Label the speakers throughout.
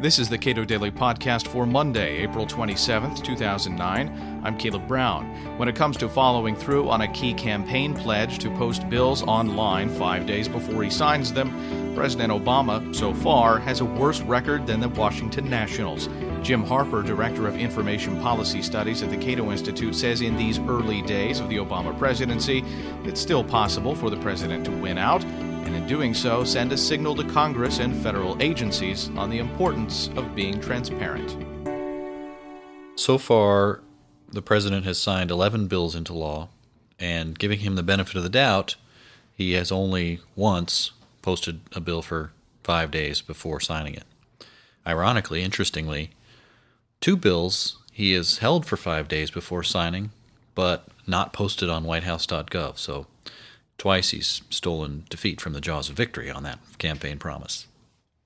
Speaker 1: This is the Cato Daily Podcast for Monday, April 27th, 2009. I'm Caleb Brown. When it comes to following through on a key campaign pledge to post bills online five days before he signs them, President Obama, so far, has a worse record than the Washington Nationals. Jim Harper, Director of Information Policy Studies at the Cato Institute, says in these early days of the Obama presidency, it's still possible for the president to win out and in doing so, send a signal to Congress and federal agencies on the importance of being transparent.
Speaker 2: So far, the president has signed 11 bills into law, and giving him the benefit of the doubt, he has only once posted a bill for five days before signing it. Ironically, interestingly, two bills he has held for five days before signing, but not posted on whitehouse.gov. So Twice he's stolen defeat from the jaws of victory on that campaign promise.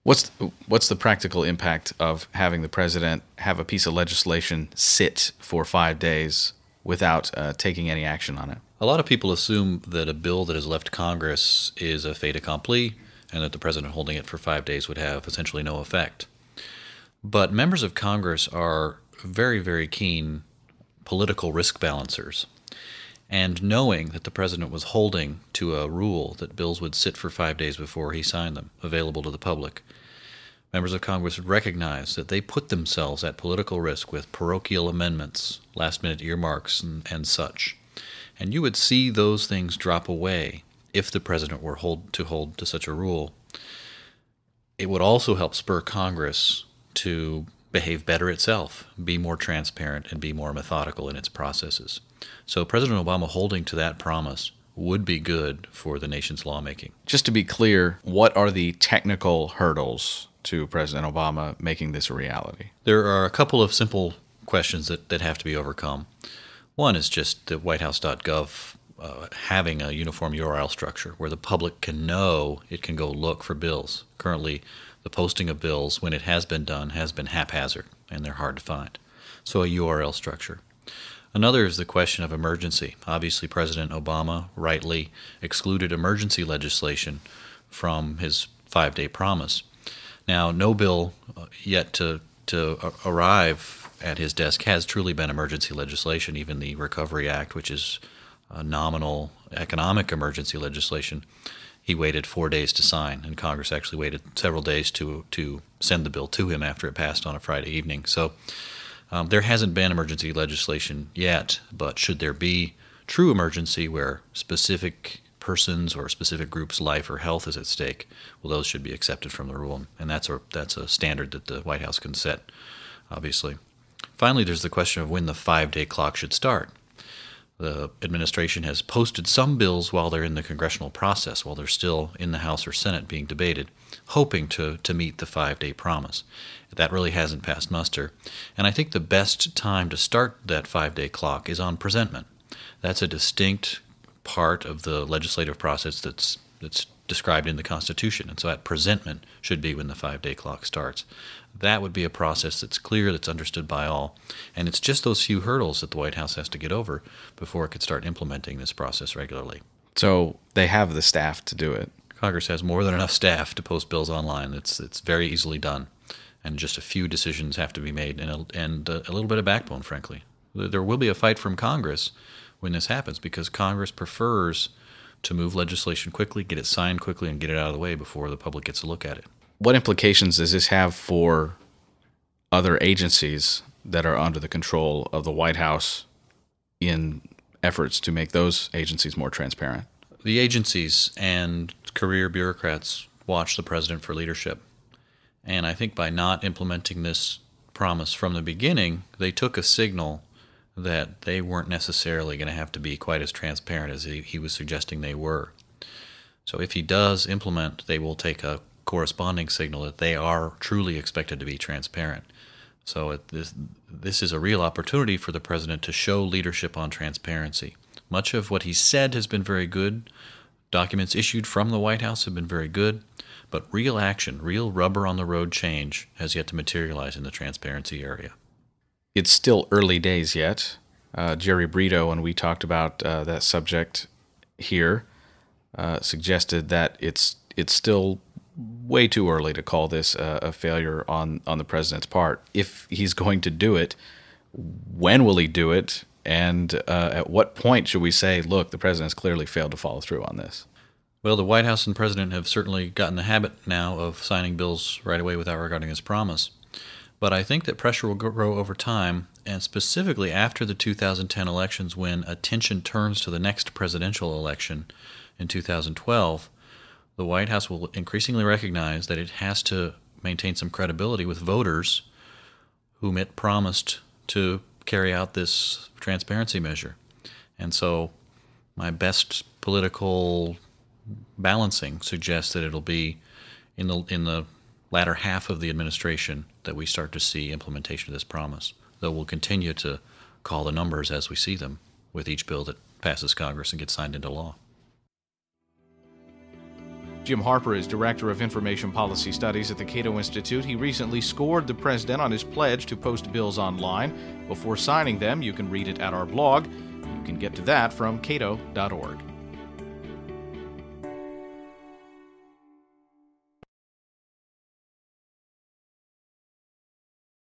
Speaker 1: What's what's the practical impact of having the president have a piece of legislation sit for five days without uh, taking any action on it?
Speaker 2: A lot of people assume that a bill that has left Congress is a fait accompli, and that the president holding it for five days would have essentially no effect. But members of Congress are very, very keen political risk balancers and knowing that the president was holding to a rule that bills would sit for five days before he signed them, available to the public, members of Congress recognize that they put themselves at political risk with parochial amendments, last minute earmarks, and, and such. And you would see those things drop away if the president were hold, to hold to such a rule. It would also help spur Congress to behave better itself, be more transparent, and be more methodical in its processes. So, President Obama holding to that promise would be good for the nation's lawmaking.
Speaker 1: Just to be clear, what are the technical hurdles to President Obama making this a reality?
Speaker 2: There are a couple of simple questions that, that have to be overcome. One is just the whitehouse.gov uh, having a uniform URL structure where the public can know it can go look for bills. Currently, the posting of bills, when it has been done, has been haphazard and they're hard to find. So, a URL structure. Another is the question of emergency. Obviously, President Obama rightly excluded emergency legislation from his five day promise. Now, no bill uh, yet to, to arrive at his desk has truly been emergency legislation. Even the Recovery Act, which is nominal economic emergency legislation, he waited four days to sign, and Congress actually waited several days to to send the bill to him after it passed on a Friday evening. So um, there hasn't been emergency legislation yet, but should there be true emergency where specific persons or specific groups' life or health is at stake, well, those should be accepted from the rule, and that's a that's a standard that the White House can set, obviously. Finally, there's the question of when the five-day clock should start. The administration has posted some bills while they're in the congressional process, while they're still in the House or Senate being debated, hoping to, to meet the five day promise. That really hasn't passed muster. And I think the best time to start that five day clock is on presentment. That's a distinct part of the legislative process that's, that's described in the Constitution. And so that presentment should be when the five day clock starts. That would be a process that's clear, that's understood by all. And it's just those few hurdles that the White House has to get over before it could start implementing this process regularly.
Speaker 1: So they have the staff to do it.
Speaker 2: Congress has more than enough staff to post bills online. It's, it's very easily done. And just a few decisions have to be made and a, and a little bit of backbone, frankly. There will be a fight from Congress when this happens because Congress prefers to move legislation quickly, get it signed quickly, and get it out of the way before the public gets a look at it
Speaker 1: what implications does this have for other agencies that are under the control of the White House in efforts to make those agencies more transparent?
Speaker 2: The agencies and career bureaucrats watch the president for leadership. And I think by not implementing this promise from the beginning, they took a signal that they weren't necessarily going to have to be quite as transparent as he, he was suggesting they were. So if he does implement, they will take a corresponding signal that they are truly expected to be transparent. So this this is a real opportunity for the president to show leadership on transparency. Much of what he said has been very good. Documents issued from the White House have been very good, but real action, real rubber on the road change has yet to materialize in the transparency area.
Speaker 1: It's still early days yet. Uh, Jerry Brito, when we talked about uh, that subject here, uh, suggested that it's it's still way too early to call this a, a failure on on the president's part. If he's going to do it, when will he do it? And uh, at what point should we say, look, the president's clearly failed to follow through on this?
Speaker 2: Well, the White House and president have certainly gotten the habit now of signing bills right away without regarding his promise. But I think that pressure will grow over time, and specifically after the 2010 elections, when attention turns to the next presidential election in 2012, the White House will increasingly recognize that it has to maintain some credibility with voters whom it promised to carry out this transparency measure. And so, my best political balancing suggests that it'll be in the in the latter half of the administration that we start to see implementation of this promise. Though we'll continue to call the numbers as we see them with each bill that passes Congress and gets signed into law.
Speaker 1: Jim Harper is Director of Information Policy Studies at the Cato Institute. He recently scored the president on his pledge to post bills online. Before signing them, you can read it at our blog. You can get to that from cato.org.